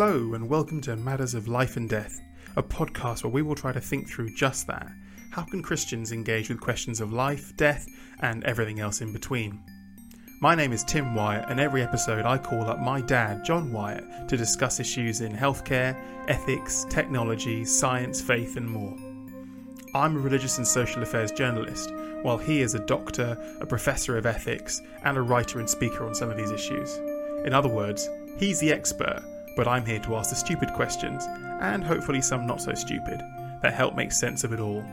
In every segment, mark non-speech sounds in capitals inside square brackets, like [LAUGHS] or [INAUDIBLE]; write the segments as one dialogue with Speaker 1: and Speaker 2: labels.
Speaker 1: Hello, and welcome to Matters of Life and Death, a podcast where we will try to think through just that. How can Christians engage with questions of life, death, and everything else in between? My name is Tim Wyatt, and every episode I call up my dad, John Wyatt, to discuss issues in healthcare, ethics, technology, science, faith, and more. I'm a religious and social affairs journalist, while he is a doctor, a professor of ethics, and a writer and speaker on some of these issues. In other words, he's the expert but I'm here to ask the stupid questions, and hopefully some not so stupid, that help make sense of it all.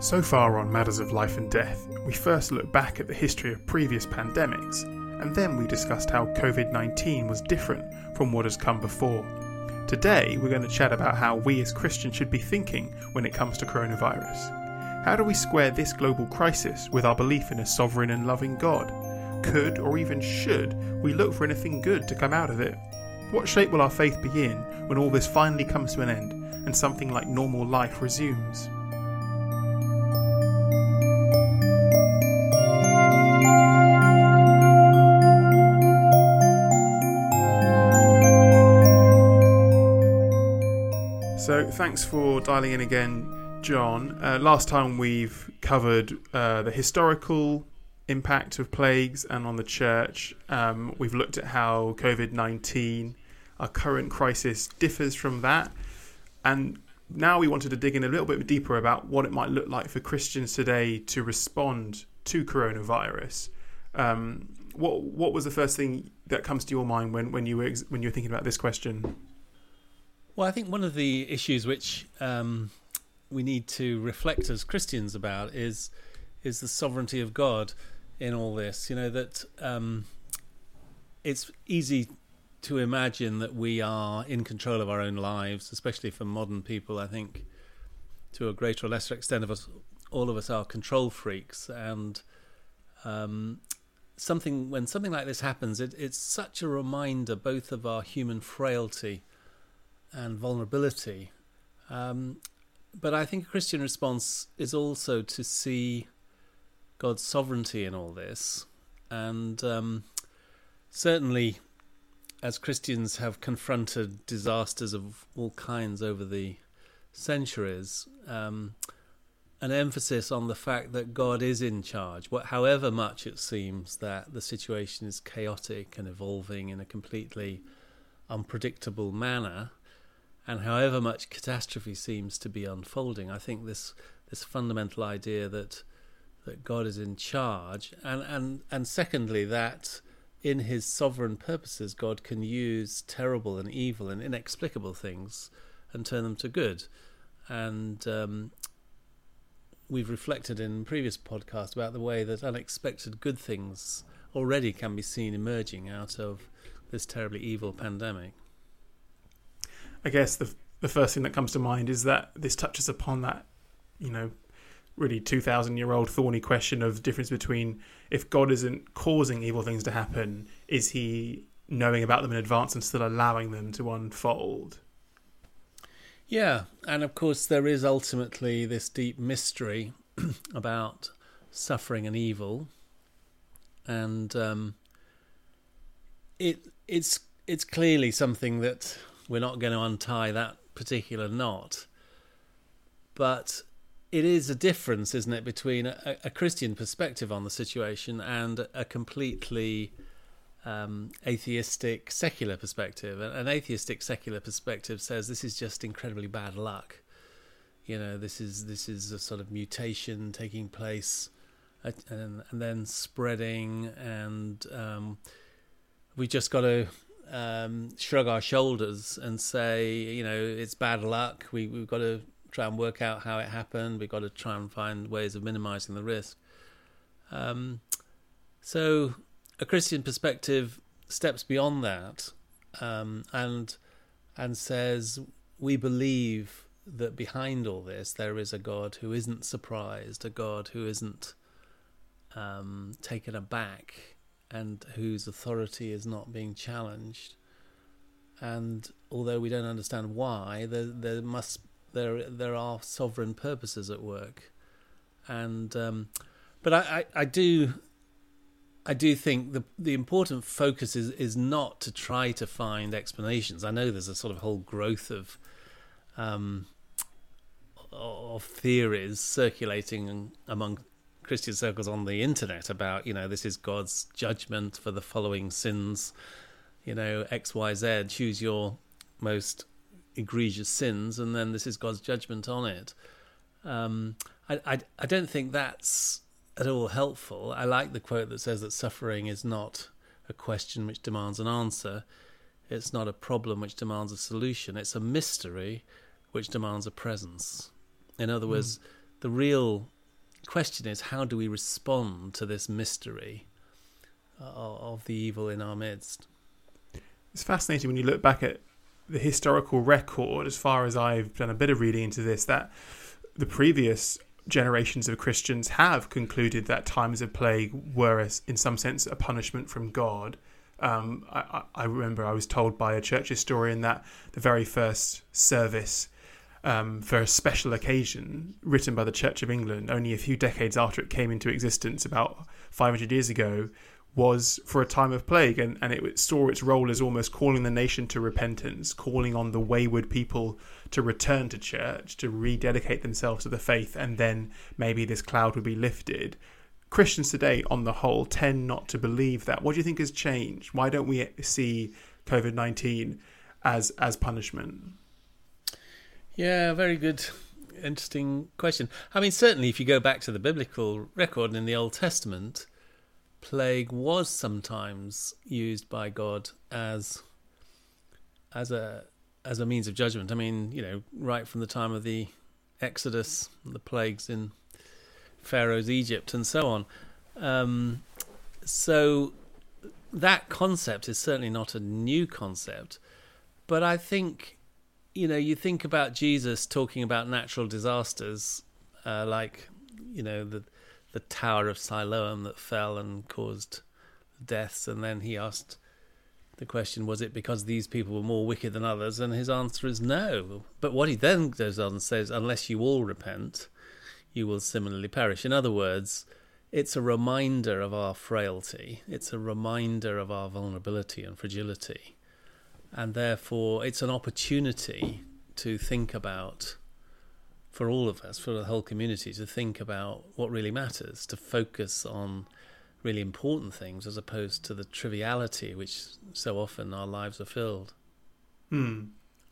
Speaker 1: So far on Matters of Life and Death, we first looked back at the history of previous pandemics, and then we discussed how COVID 19 was different from what has come before. Today, we're going to chat about how we as Christians should be thinking when it comes to coronavirus. How do we square this global crisis with our belief in a sovereign and loving God? Could, or even should, we look for anything good to come out of it? What shape will our faith be in when all this finally comes to an end and something like normal life resumes? So, thanks for dialing in again, John. Uh, last time we've covered uh, the historical impact of plagues and on the church. Um, we've looked at how COVID 19 our current crisis differs from that. And now we wanted to dig in a little bit deeper about what it might look like for Christians today to respond to coronavirus. Um, what what was the first thing that comes to your mind when, when you were when you were thinking about this question?
Speaker 2: Well, I think one of the issues which um, we need to reflect as Christians about is is the sovereignty of God in all this. You know that um, it's easy to imagine that we are in control of our own lives, especially for modern people. I think to a greater or lesser extent of us, all of us are control freaks, and um, something when something like this happens, it, it's such a reminder both of our human frailty and vulnerability. Um, but I think a Christian response is also to see God's sovereignty in all this, and um, certainly as Christians have confronted disasters of all kinds over the centuries, um, an emphasis on the fact that God is in charge, what, however much it seems that the situation is chaotic and evolving in a completely unpredictable manner, and however much catastrophe seems to be unfolding. I think this this fundamental idea that that God is in charge, and and and secondly that in his sovereign purposes, God can use terrible and evil and inexplicable things and turn them to good. And um, we've reflected in previous podcasts about the way that unexpected good things already can be seen emerging out of this terribly evil pandemic.
Speaker 1: I guess the the first thing that comes to mind is that this touches upon that, you know, really 2000 year old thorny question of difference between if God isn't causing evil things to happen, is he knowing about them in advance and still allowing them to unfold?
Speaker 2: Yeah, and of course, there is ultimately this deep mystery [CLEARS THROAT] about suffering and evil, and um, it it's it's clearly something that we're not going to untie that particular knot, but it is a difference, isn't it, between a, a Christian perspective on the situation and a completely um, atheistic secular perspective. An atheistic secular perspective says this is just incredibly bad luck. You know, this is this is a sort of mutation taking place, and, and then spreading, and um, we just got to um, shrug our shoulders and say, you know, it's bad luck. We we've got to try and work out how it happened. We've got to try and find ways of minimizing the risk. Um, so a Christian perspective steps beyond that um, and and says we believe that behind all this there is a God who isn't surprised, a God who isn't um, taken aback, and whose authority is not being challenged. And although we don't understand why, there there must there there are sovereign purposes at work, and um, but I, I, I do I do think the the important focus is is not to try to find explanations. I know there's a sort of whole growth of um, of theories circulating among Christian circles on the internet about you know this is God's judgment for the following sins, you know X Y Z. Choose your most egregious sins, and then this is God's judgment on it. Um, I, I I don't think that's at all helpful. I like the quote that says that suffering is not a question which demands an answer. It's not a problem which demands a solution. It's a mystery which demands a presence. In other words, mm. the real question is how do we respond to this mystery uh, of the evil in our midst?
Speaker 1: It's fascinating when you look back at the historical record, as far as I've done a bit of reading into this, that the previous generations of Christians have concluded that times of plague were, in some sense, a punishment from God. Um, I, I, remember I was told by a church historian that the very first service um, for a special occasion, written by the Church of England only a few decades after it came into existence, about 500 years ago, was for a time of plague, and, and it saw its role as almost calling the nation to repentance, calling on the wayward people to return to church, to rededicate themselves to the faith, and then maybe this cloud would be lifted. Christians today, on the whole, tend not to believe that. What do you think has changed? Why don't we see COVID 19 as, as punishment?
Speaker 2: Yeah, very good interesting question. I mean, certainly, if you go back to the biblical record in the Old Testament, plague was sometimes used by God as as a as a means of judgment. I mean, you know, right from the time of the Exodus, the plagues in Pharaoh's Egypt, and so on. Um, so that concept is certainly not a new concept, but I think, you know, you think about Jesus talking about natural disasters, uh, like, you know, the the Tower of Siloam that fell and caused deaths. And then he asked the question, was it because these people were more wicked than others? And his answer is no. But what he then goes on and says, unless you all repent, you will similarly perish. In other words, it's a reminder of our frailty, it's a reminder of our vulnerability and fragility. And therefore, it's an opportunity to think about for all of us, for the whole community, to think about what really matters, to focus on really important things as opposed to the triviality which so often our lives are filled.
Speaker 1: Hmm.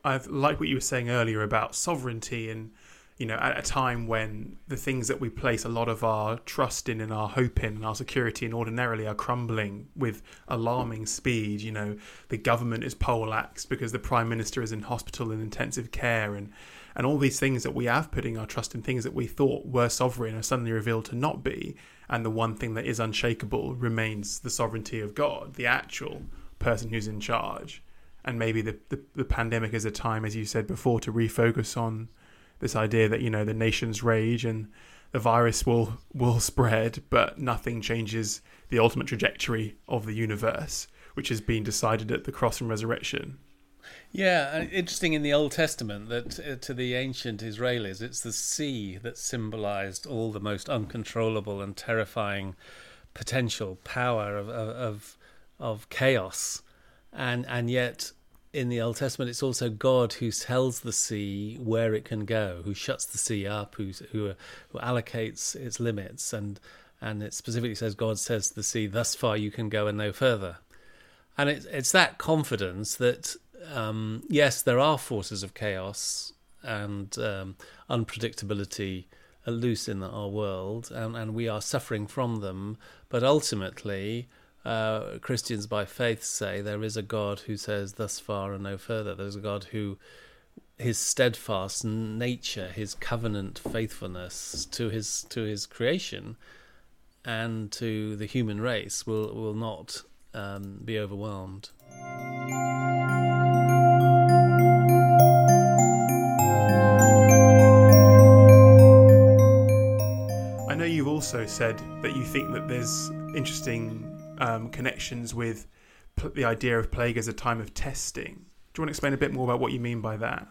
Speaker 1: I've liked what you were saying earlier about sovereignty and you know at a time when the things that we place a lot of our trust in and our hope in and our security in ordinarily are crumbling with alarming speed you know the government is poleaxed because the prime minister is in hospital in intensive care and and all these things that we have putting our trust in things that we thought were sovereign are suddenly revealed to not be. And the one thing that is unshakable remains the sovereignty of god the actual person who's in charge. And maybe the, the, the pandemic is a time as you said before to refocus on this idea that you know the nations rage and the virus will will spread but nothing changes the ultimate trajectory of the universe which has been decided at the cross and resurrection
Speaker 2: yeah, interesting in the Old Testament that uh, to the ancient Israelis, it's the sea that symbolized all the most uncontrollable and terrifying potential power of of of chaos, and and yet in the Old Testament, it's also God who tells the sea where it can go, who shuts the sea up, who who, who allocates its limits, and and it specifically says God says to the sea, "Thus far you can go and no further." and it's it's that confidence that um, yes, there are forces of chaos and um, unpredictability loose in our world, and, and we are suffering from them. But ultimately, uh, Christians by faith say there is a God who says, "Thus far and no further." There's a God who, His steadfast nature, His covenant faithfulness to His to His creation, and to the human race will will not um, be overwhelmed.
Speaker 1: Also said that you think that there's interesting um, connections with p- the idea of plague as a time of testing. Do you want to explain a bit more about what you mean by that?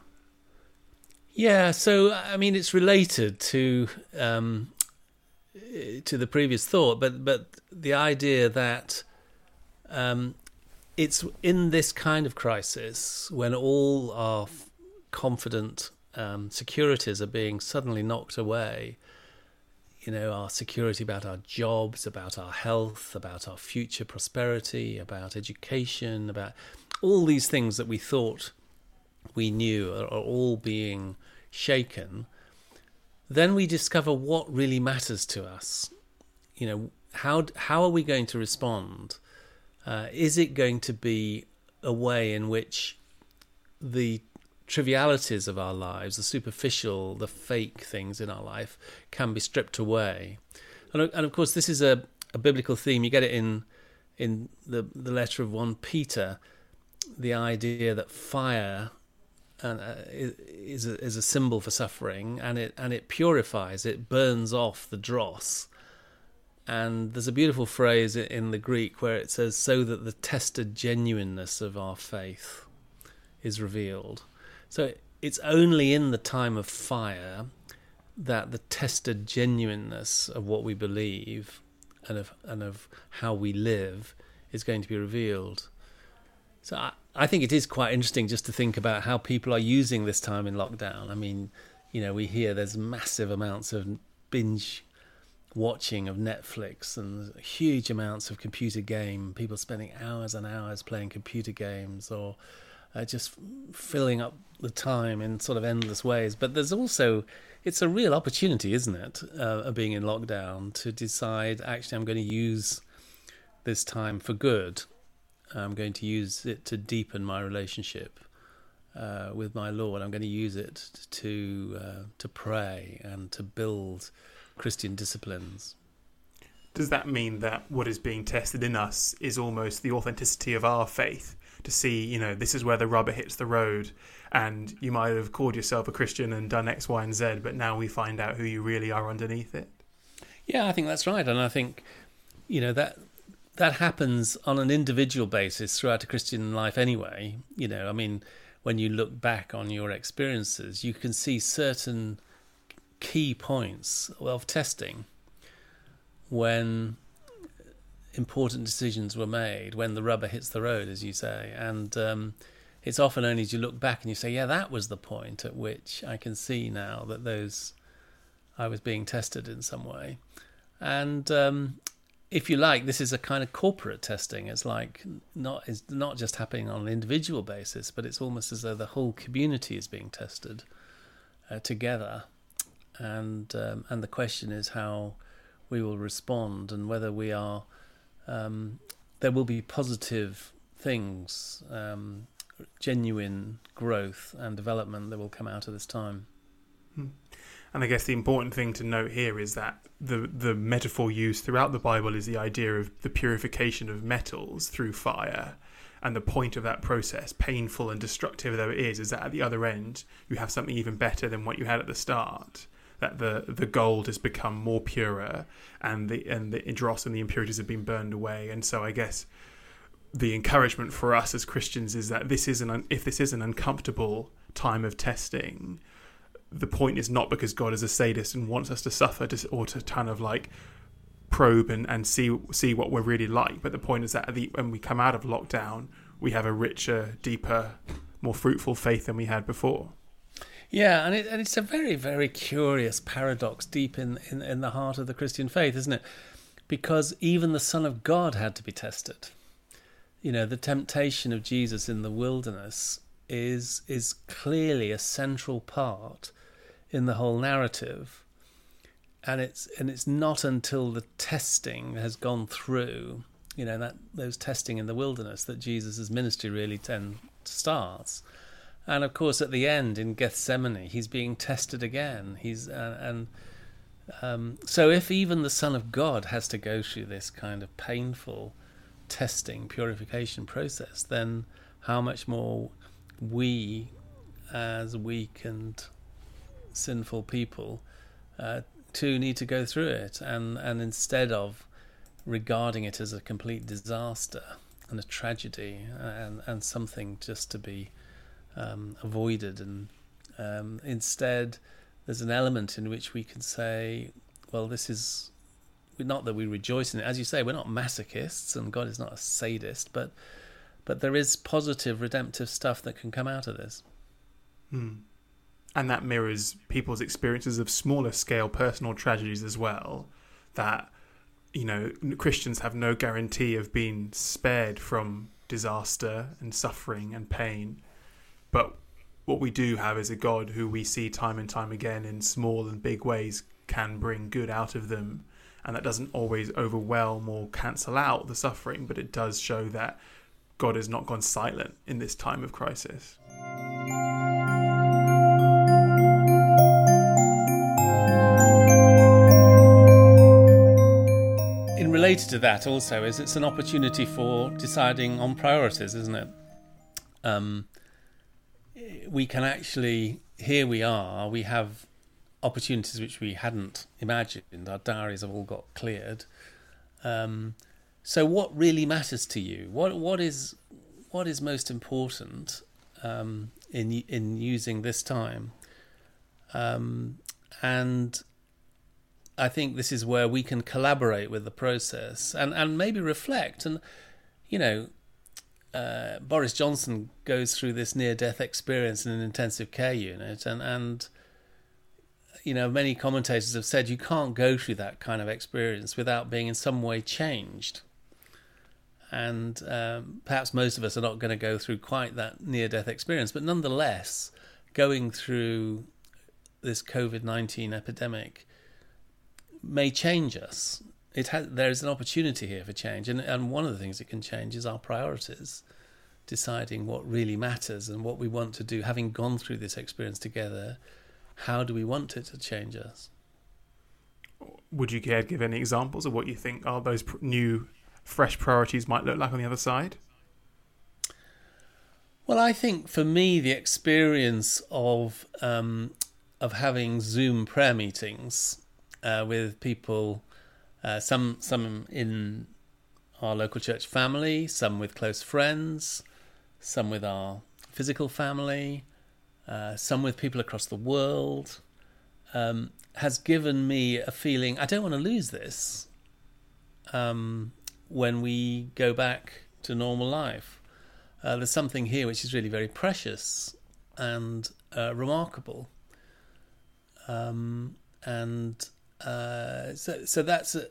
Speaker 2: Yeah, so I mean, it's related to um, to the previous thought, but but the idea that um, it's in this kind of crisis when all our confident um, securities are being suddenly knocked away you know, our security about our jobs, about our health, about our future prosperity, about education, about all these things that we thought we knew are, are all being shaken, then we discover what really matters to us. You know, how how are we going to respond? Uh, is it going to be a way in which the trivialities of our lives, the superficial, the fake things in our life, can be stripped away. And, and of course, this is a, a biblical theme. You get it in in the the letter of one Peter, the idea that fire and uh, is a, is a symbol for suffering, and it and it purifies, it burns off the dross. And there's a beautiful phrase in the Greek where it says, "So that the tested genuineness of our faith is revealed." So it's only in the time of fire that the tested genuineness of what we believe and of and of how we live is going to be revealed. So I, I think it is quite interesting just to think about how people are using this time in lockdown. I mean, you know, we hear there's massive amounts of binge watching of Netflix and huge amounts of computer game, people spending hours and hours playing computer games or uh, just filling up the time in sort of endless ways. But there's also, it's a real opportunity, isn't it, uh, being in lockdown to decide actually I'm going to use this time for good. I'm going to use it to deepen my relationship uh, with my Lord. I'm going to use it to uh, to pray and to build Christian disciplines.
Speaker 1: Does that mean that what is being tested in us is almost the authenticity of our faith? To see, you know, this is where the rubber hits the road. And you might have called yourself a Christian and done X, Y, and Z, but now we find out who you really are underneath it.
Speaker 2: Yeah, I think that's right. And I think, you know, that that happens on an individual basis throughout a Christian life anyway. You know, I mean, when you look back on your experiences, you can see certain key points of testing when important decisions were made when the rubber hits the road, as you say. And um, it's often only as you look back and you say, yeah, that was the point at which I can see now that those I was being tested in some way. And um, if you like, this is a kind of corporate testing. It's like not it's not just happening on an individual basis, but it's almost as though the whole community is being tested uh, together. And um, and the question is how we will respond and whether we are um, there will be positive things, um, genuine growth and development that will come out of this time.
Speaker 1: Hmm. And I guess the important thing to note here is that the the metaphor used throughout the Bible is the idea of the purification of metals through fire. And the point of that process, painful and destructive though it is, is that at the other end you have something even better than what you had at the start that the the gold has become more purer and the and the dross and the impurities have been burned away. And so I guess the encouragement for us as Christians is that this is an if this is an uncomfortable time of testing, the point is not because God is a sadist and wants us to suffer to, or to kind of like probe and, and see see what we're really like. But the point is that the, when we come out of lockdown, we have a richer, deeper, more fruitful faith than we had before.
Speaker 2: Yeah, and, it, and it's a very, very curious paradox deep in, in, in the heart of the Christian faith, isn't it? Because even the Son of God had to be tested. you know, the temptation of Jesus in the wilderness is is clearly a central part in the whole narrative. And it's and it's not until the testing has gone through, you know, that those testing in the wilderness that Jesus' ministry really then starts. And of course, at the end in Gethsemane, he's being tested again. He's uh, and um, so if even the Son of God has to go through this kind of painful testing, purification process, then how much more we, as weak and sinful people, uh, too need to go through it. And, and instead of regarding it as a complete disaster and a tragedy and, and something just to be um, avoided, and um, instead, there's an element in which we can say, well, this is not that we rejoice in it. As you say, we're not masochists, and God is not a sadist, but but there is positive, redemptive stuff that can come out of this.
Speaker 1: Hmm. And that mirrors people's experiences of smaller scale personal tragedies as well. That you know Christians have no guarantee of being spared from disaster and suffering and pain, but what we do have is a God who we see time and time again in small and big ways can bring good out of them and that doesn't always overwhelm or cancel out the suffering, but it does show that God has not gone silent in this time of crisis.
Speaker 2: In related to that, also, is it's an opportunity for deciding on priorities, isn't it? Um, we can actually, here we are, we have opportunities which we hadn't imagined. Our diaries have all got cleared. Um, so, what really matters to you? What what is what is most important um, in in using this time? Um, and I think this is where we can collaborate with the process and and maybe reflect. And you know, uh, Boris Johnson goes through this near death experience in an intensive care unit, and and you know, many commentators have said you can't go through that kind of experience without being in some way changed. And um, perhaps most of us are not going to go through quite that near death experience, but nonetheless, going through this COVID 19 epidemic may change us. It has, there is an opportunity here for change, and, and one of the things it can change is our priorities, deciding what really matters and what we want to do, having gone through this experience together how do we want it to change us?
Speaker 1: Would you care to give any examples of what you think are those pr- new, fresh priorities might look like on the other side?
Speaker 2: Well, I think for me, the experience of um, of having Zoom prayer meetings uh, with people, uh, some some in our local church family, some with close friends, some with our physical family, uh, some with people across the world, um, has given me a feeling I don't want to lose this um, when we go back to normal life. Uh, there's something here which is really very precious and uh, remarkable. Um, and uh, so, so that's a,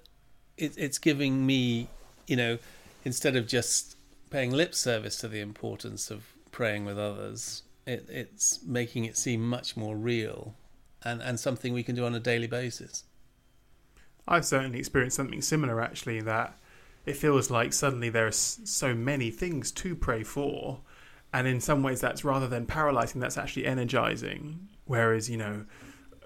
Speaker 2: it, it's giving me, you know, instead of just paying lip service to the importance of praying with others, it, it's making it seem much more real and, and something we can do on a daily basis.
Speaker 1: I've certainly experienced something similar actually that it feels like suddenly there are so many things to pray for and in some ways that's rather than paralyzing that's actually energizing whereas you know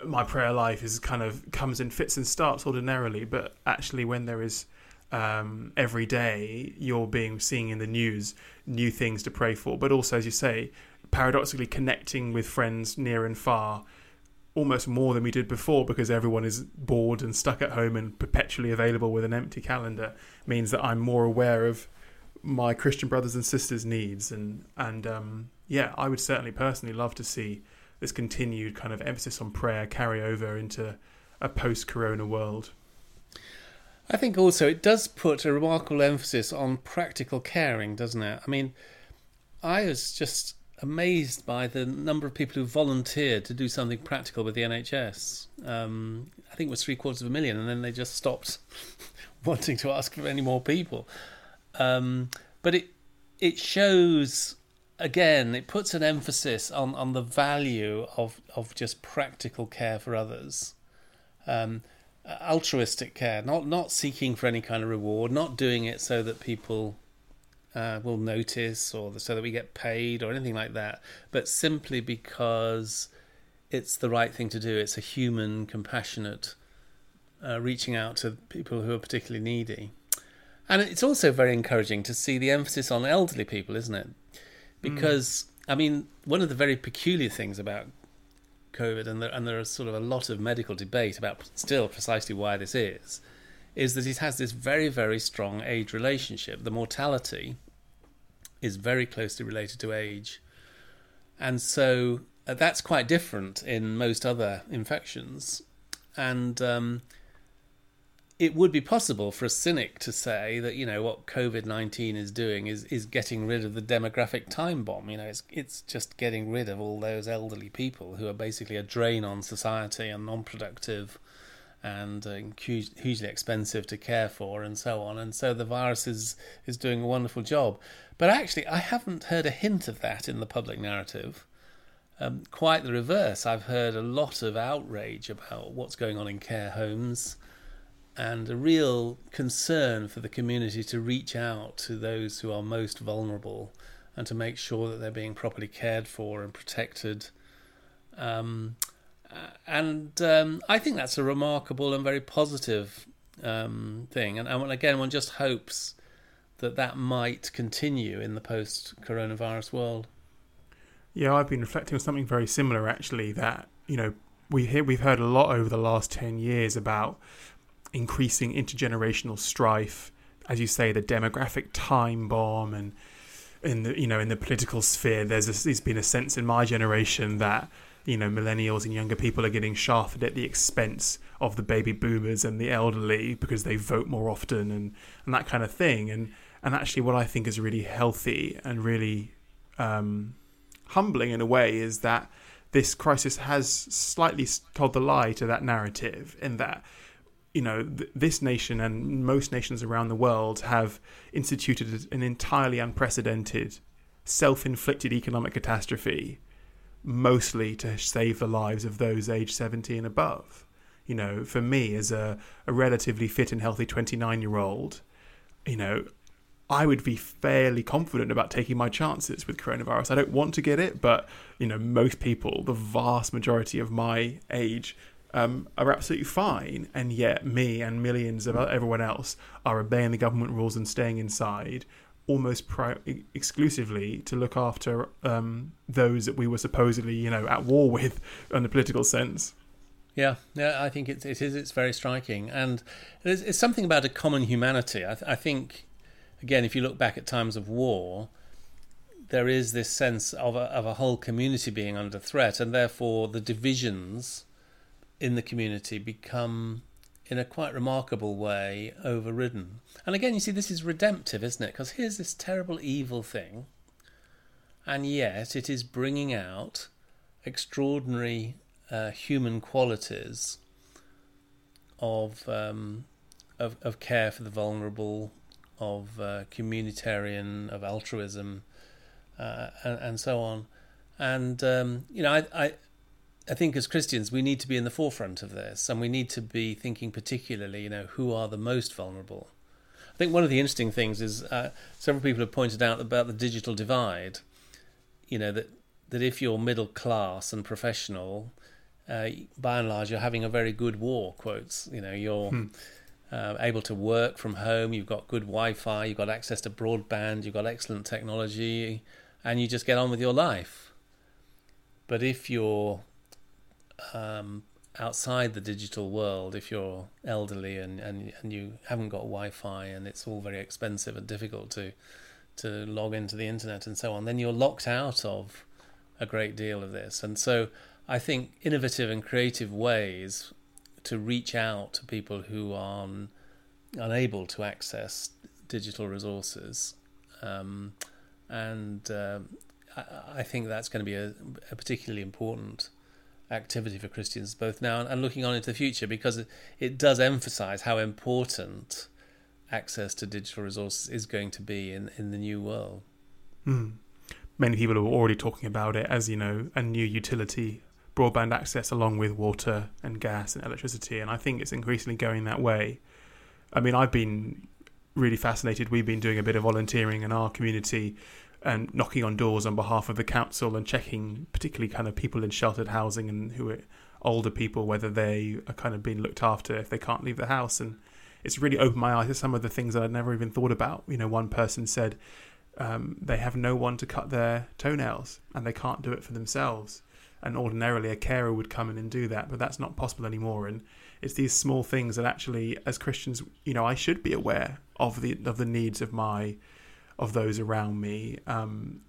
Speaker 1: my prayer life is kind of comes in fits and starts ordinarily but actually when there is um, every day you're being seeing in the news new things to pray for but also as you say paradoxically connecting with friends near and far almost more than we did before because everyone is bored and stuck at home and perpetually available with an empty calendar means that I'm more aware of my Christian brothers and sisters' needs. And and um, yeah, I would certainly personally love to see this continued kind of emphasis on prayer carry over into a post-corona world.
Speaker 2: I think also it does put a remarkable emphasis on practical caring, doesn't it? I mean, I was just amazed by the number of people who volunteered to do something practical with the NHS. Um, I think it was three quarters of a million, and then they just stopped [LAUGHS] wanting to ask for any more people. Um, but it it shows again, it puts an emphasis on, on the value of, of just practical care for others. Um, altruistic care, not not seeking for any kind of reward, not doing it so that people uh, will notice or so that we get paid or anything like that, but simply because it's the right thing to do. It's a human, compassionate uh, reaching out to people who are particularly needy. And it's also very encouraging to see the emphasis on elderly people, isn't it? Because, mm. I mean, one of the very peculiar things about COVID, and there, and there is sort of a lot of medical debate about still precisely why this is, is that it has this very, very strong age relationship. The mortality is very closely related to age. And so uh, that's quite different in most other infections. And um, it would be possible for a cynic to say that you know what COVID nineteen is doing is is getting rid of the demographic time bomb. You know, it's it's just getting rid of all those elderly people who are basically a drain on society and non-productive and uh, hugely expensive to care for and so on. And so the virus is is doing a wonderful job. But actually, I haven't heard a hint of that in the public narrative. Um, quite the reverse. I've heard a lot of outrage about what's going on in care homes and a real concern for the community to reach out to those who are most vulnerable and to make sure that they're being properly cared for and protected. Um, and um, I think that's a remarkable and very positive um, thing. And, and, again, one just hopes that that might continue in the post coronavirus world.
Speaker 1: Yeah, I've been reflecting on something very similar actually. That you know we hear we've heard a lot over the last ten years about increasing intergenerational strife, as you say, the demographic time bomb, and in the you know in the political sphere, there's a, there's been a sense in my generation that you know millennials and younger people are getting shafted at the expense of the baby boomers and the elderly because they vote more often and and that kind of thing, and and actually what I think is really healthy and really um, humbling in a way is that this crisis has slightly told the lie to that narrative in that you know, th- this nation and most nations around the world have instituted an entirely unprecedented, self inflicted economic catastrophe, mostly to save the lives of those aged 70 and above. You know, for me, as a, a relatively fit and healthy 29 year old, you know, I would be fairly confident about taking my chances with coronavirus. I don't want to get it, but you know, most people, the vast majority of my age, um, are absolutely fine, and yet me and millions of everyone else are obeying the government rules and staying inside almost pri- exclusively to look after um, those that we were supposedly, you know, at war [LAUGHS] with in the political sense.
Speaker 2: Yeah, yeah, I think it, it is. It's very striking, and it's, it's something about a common humanity. I, th- I think, again, if you look back at times of war, there is this sense of a, of a whole community being under threat, and therefore the divisions in the community become in a quite remarkable way overridden. And again, you see, this is redemptive, isn't it? Because here's this terrible evil thing, and yet it is bringing out extraordinary uh, human qualities of, um, of of care for the vulnerable, of uh, communitarian, of altruism, uh, and, and, so on. And um, you know, I, I I think as Christians, we need to be in the forefront of this, and we need to be thinking particularly, you know, who are the most vulnerable. I think one of the interesting things is uh, several people have pointed out about the digital divide. You know that that if you're middle class and professional, uh, by and large, you're having a very good war. Quotes. You know, you're. Hmm. Uh, able to work from home, you've got good Wi Fi, you've got access to broadband, you've got excellent technology, and you just get on with your life. But if you're um, outside the digital world, if you're elderly and, and, and you haven't got Wi-Fi and it's all very expensive and difficult to to log into the internet and so on, then you're locked out of a great deal of this. And so I think innovative and creative ways to reach out to people who are unable to access digital resources. Um, and uh, I, I, think that's going to be a, a particularly important activity for Christians both now and looking on into the future because it does emphasize how important access to digital resources is going to be in, in the new world.
Speaker 1: Mm. Many people are already talking about it as, you know, a new utility, broadband access along with water and gas and electricity. And I think it's increasingly going that way. I mean, I've been really fascinated. We've been doing a bit of volunteering in our community and knocking on doors on behalf of the council and checking, particularly kind of people in sheltered housing and who are older people, whether they are kind of being looked after if they can't leave the house. And it's really opened my eyes to some of the things that I'd never even thought about. You know, one person said um, they have no one to cut their toenails and they can't do it for themselves. And ordinarily, a carer would come in and do that, but that's not possible anymore. And it's these small things that actually, as Christians, you know, I should be aware of the of the needs of my of those around me. Um,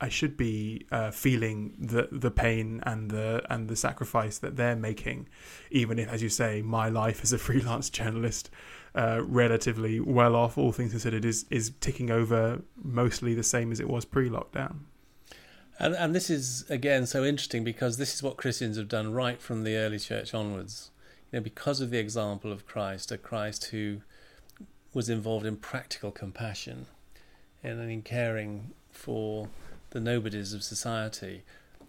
Speaker 1: I should be uh, feeling the the pain and the and the sacrifice that they're making, even if, as you say, my life as a [LAUGHS] freelance journalist, uh, relatively well off, all things considered, is is ticking over mostly the same as it was pre-lockdown.
Speaker 2: And and this is again so interesting because this is what Christians have done right from the early church onwards. You know, because of the example of Christ, a Christ who was involved in practical compassion and in caring for the nobodies of society.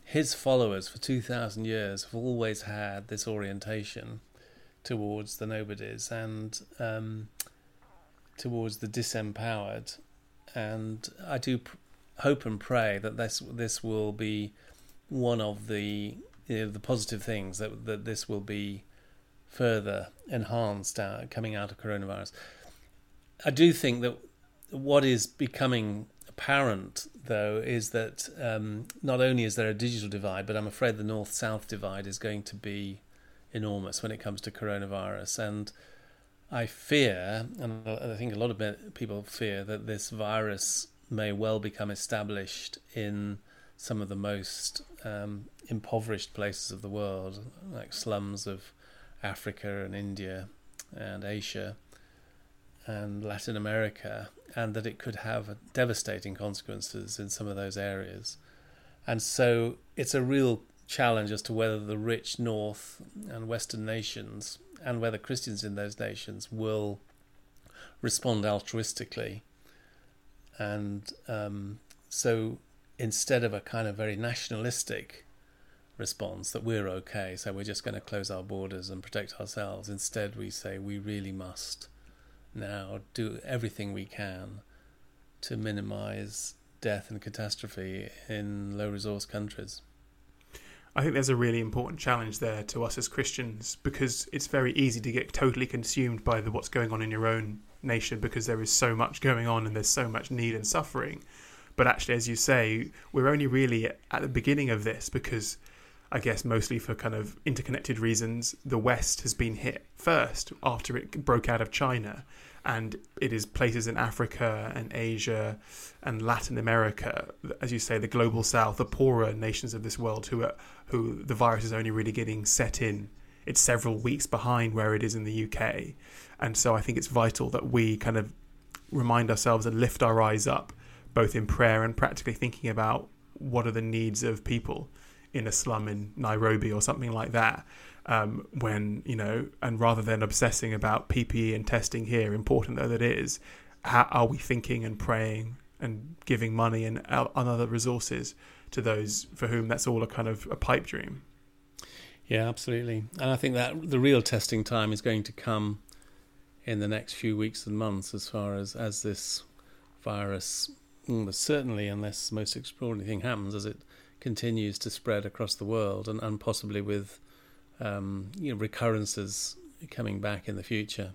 Speaker 2: His followers for 2,000 years have always had this orientation towards the nobodies and um, towards the disempowered. And I do pr- hope and pray that this this will be one of the you know, the positive things that that this will be further enhanced uh, coming out of coronavirus. I do think that what is becoming apparent, though, is that um, not only is there a digital divide, but I'm afraid the north south divide is going to be enormous when it comes to coronavirus. And I fear, and I think a lot of people fear, that this virus may well become established in some of the most um, impoverished places of the world, like slums of Africa and India and Asia and Latin America, and that it could have devastating consequences in some of those areas. And so it's a real challenge as to whether the rich North and Western nations, and whether Christians in those nations will respond altruistically. And um, so instead of a kind of very nationalistic response that we're okay, so we're just going to close our borders and protect ourselves, instead we say we really must now do everything we can to minimize death and catastrophe in low resource countries.
Speaker 1: I think there's a really important challenge there to us as Christians because it's very easy to get totally consumed by the, what's going on in your own nation because there is so much going on and there's so much need and suffering. But actually, as you say, we're only really at the beginning of this because I guess mostly for kind of interconnected reasons, the West has been hit first after it broke out of China. And it is places in Africa and Asia and Latin America, as you say, the global south, the poorer nations of this world, who are, who the virus is only really getting set in. It's several weeks behind where it is in the UK, and so I think it's vital that we kind of remind ourselves and lift our eyes up, both in prayer and practically thinking about what are the needs of people in a slum in Nairobi or something like that. Um, when you know, and rather than obsessing about PPE and testing here, important though that is, how are we thinking and praying and giving money and, and other resources to those for whom that's all a kind of a pipe dream?
Speaker 2: Yeah, absolutely. And I think that the real testing time is going to come in the next few weeks and months, as far as as this virus, mm, certainly, unless the most extraordinary thing happens, as it continues to spread across the world and, and possibly with um, you know, recurrences coming back in the future.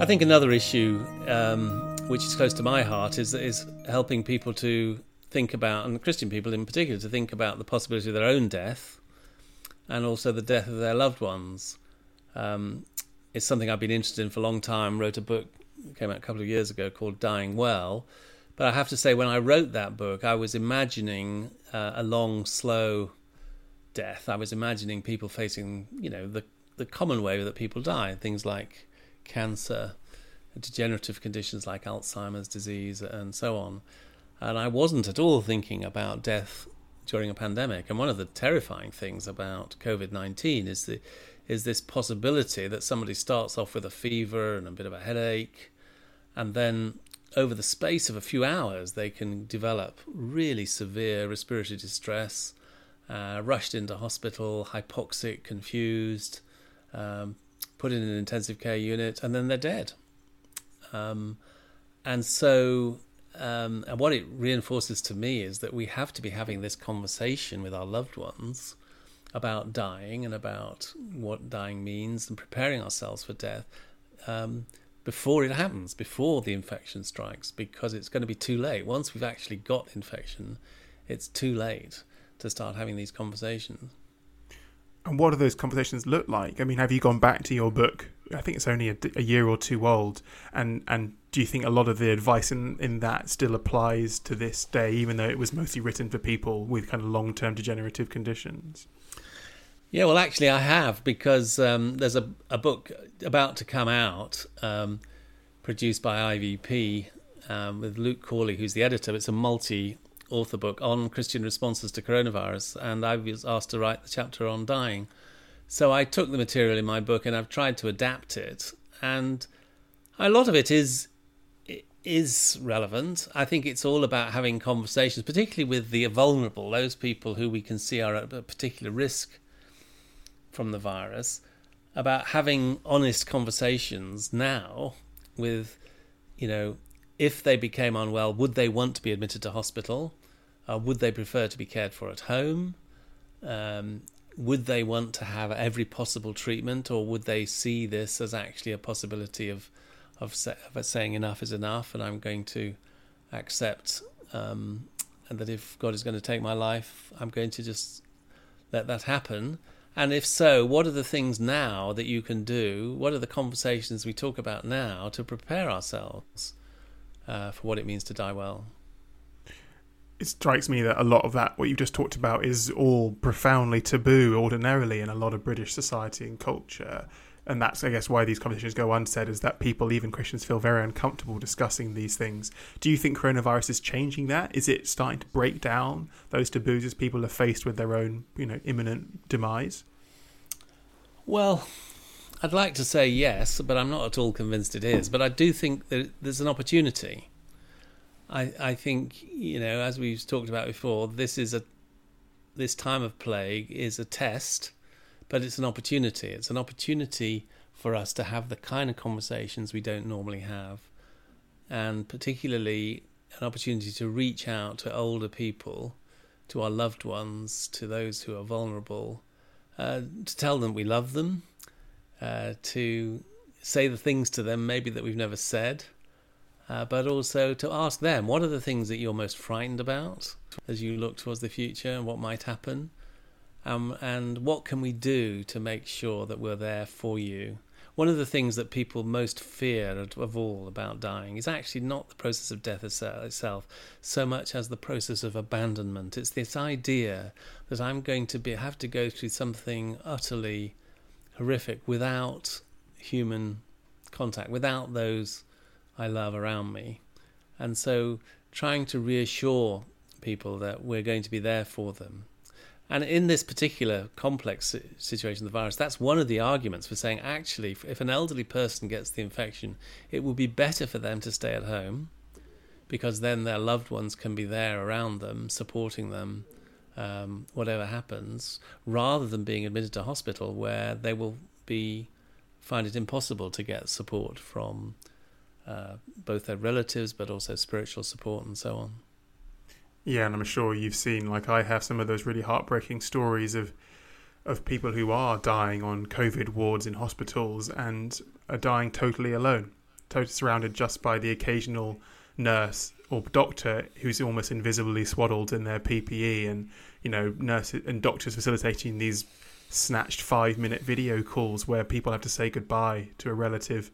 Speaker 2: I think another issue um, which is close to my heart is is helping people to think about, and Christian people in particular, to think about the possibility of their own death and also the death of their loved ones. Um, it's something I've been interested in for a long time. Wrote a book, came out a couple of years ago, called Dying Well. But I have to say, when I wrote that book, I was imagining uh, a long, slow death. I was imagining people facing, you know, the the common way that people die, things like cancer, degenerative conditions like Alzheimer's disease, and so on. And I wasn't at all thinking about death during a pandemic. And one of the terrifying things about COVID nineteen is the is this possibility that somebody starts off with a fever and a bit of a headache, and then over the space of a few hours, they can develop really severe respiratory distress, uh, rushed into hospital, hypoxic, confused, um, put in an intensive care unit, and then they're dead. Um, and so, um, and what it reinforces to me is that we have to be having this conversation with our loved ones about dying and about what dying means and preparing ourselves for death um, before it happens, before the infection strikes, because it's going to be too late. Once we've actually got infection, it's too late to start having these conversations.
Speaker 1: And what do those conversations look like? I mean, have you gone back to your book? I think it's only a, a, year or two old, and and do you think a lot of the advice in in that still applies to this day, even though it was mostly written for people with kind of long term degenerative conditions?
Speaker 2: Yeah, well, actually, I have because um, there's a, a book about to come out um, produced by IVP um, with Luke Cawley, who's the editor. It's a multi author book on Christian responses to coronavirus, and I was asked to write the chapter on dying. So I took the material in my book and I've tried to adapt it, and a lot of it is is relevant. I think it's all about having conversations, particularly with the vulnerable, those people who we can see are at a particular risk from the virus about having honest conversations now with, you know, if they became unwell, would they want to be admitted to hospital? Uh, would they prefer to be cared for at home? Um, would they want to have every possible treatment, or would they see this as actually a possibility of of, say, of saying enough is enough, and I'm going to accept um, and that if God is going to take my life, I'm going to just let that happen. And if so, what are the things now that you can do? What are the conversations we talk about now to prepare ourselves uh, for what it means to die well?
Speaker 1: It strikes me that a lot of that, what you've just talked about, is all profoundly taboo ordinarily in a lot of British society and culture. And that's, I guess, why these conversations go unsaid, is that people, even Christians, feel very uncomfortable discussing these things. Do you think coronavirus is changing that? Is it starting to break down those taboos as people are faced with their own, you know, imminent demise?
Speaker 2: Well, I'd like to say yes, but I'm not at all convinced it is. But I do think that there's an opportunity. I I think you know, as we've talked about before, this is a this time of plague is a test, but it's an opportunity. It's an opportunity for us to have the kind of conversations we don't normally have, and particularly an opportunity to reach out to older people, to our loved ones, to those who are vulnerable, uh, to tell them we love them, uh, to say the things to them maybe that we've never said, uh, but also to ask them what are the things that you're most frightened about as you look towards the future and what might happen, um, and what can we do to make sure that we're there for you one of the things that people most fear of all about dying is actually not the process of death itself so much as the process of abandonment. It's this idea that I'm going to be have to go through something utterly horrific without human contact, without those I love around me. And so trying to reassure people that we're going to be there for them and in this particular complex situation, the virus, that's one of the arguments for saying actually, if an elderly person gets the infection, it will be better for them to stay at home because then their loved ones can be there around them, supporting them, um, whatever happens, rather than being admitted to hospital where they will be find it impossible to get support from uh, both their relatives but also spiritual support and so on.
Speaker 1: Yeah, and I'm sure you've seen, like I have, some of those really heartbreaking stories of of people who are dying on COVID wards in hospitals and are dying totally alone, totally surrounded just by the occasional nurse or doctor who's almost invisibly swaddled in their PPE, and you know, nurses and doctors facilitating these snatched five minute video calls where people have to say goodbye to a relative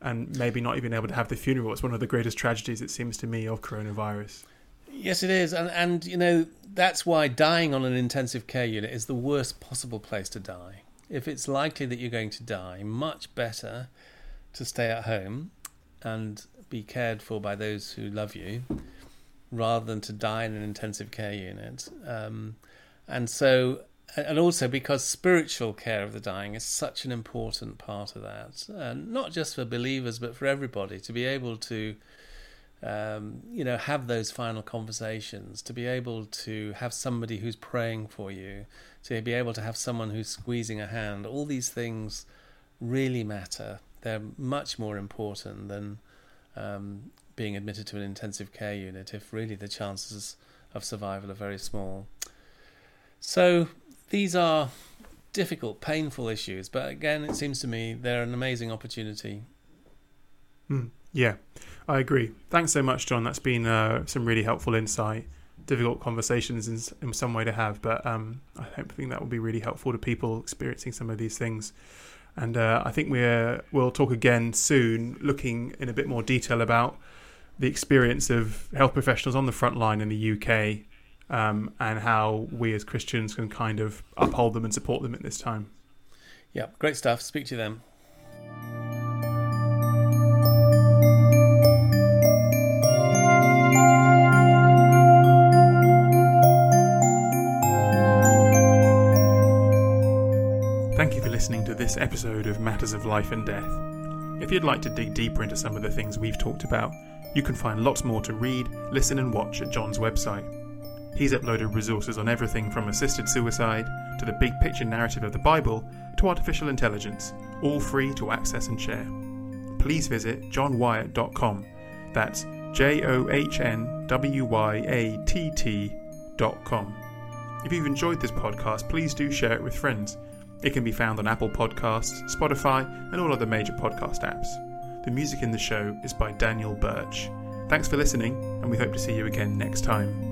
Speaker 1: and maybe not even able to have the funeral. It's one of the greatest tragedies, it seems to me, of coronavirus.
Speaker 2: Yes, it is, and and you know that's why dying on an intensive care unit is the worst possible place to die. If it's likely that you're going to die, much better to stay at home and be cared for by those who love you, rather than to die in an intensive care unit. Um, and so and also because spiritual care of the dying is such an important part of that, and not just for believers but for everybody to be able to, um, you know, have those final conversations, to be able to have somebody who's praying for you, to be able to have someone who's squeezing a hand. All these things really matter. They're much more important than um, being admitted to an intensive care unit if really the chances of survival are very small. So these are difficult, painful issues, but again, it seems to me they're an amazing opportunity.
Speaker 1: Mm, yeah, I agree. Thanks so much, John. That's been uh, some really helpful insight. Difficult conversations in, in some way to have, but um, I think that will be really helpful to people experiencing some of these things. And uh, I think we're we'll talk again soon, looking in a bit more detail about the experience of health professionals on the front line in the UK um, and how we as Christians can kind of uphold them and support them at this time.
Speaker 2: Yeah, great stuff. Speak to them.
Speaker 1: Listening to this episode of Matters of Life and Death. If you'd like to dig deeper into some of the things we've talked about, you can find lots more to read, listen, and watch at John's website. He's uploaded resources on everything from assisted suicide to the big picture narrative of the Bible to artificial intelligence, all free to access and share. Please visit johnwyatt.com. That's J O H N W Y A T T.com. If you've enjoyed this podcast, please do share it with friends. It can be found on Apple Podcasts, Spotify, and all other major podcast apps. The music in the show is by Daniel Birch. Thanks for listening, and we hope to see you again next time.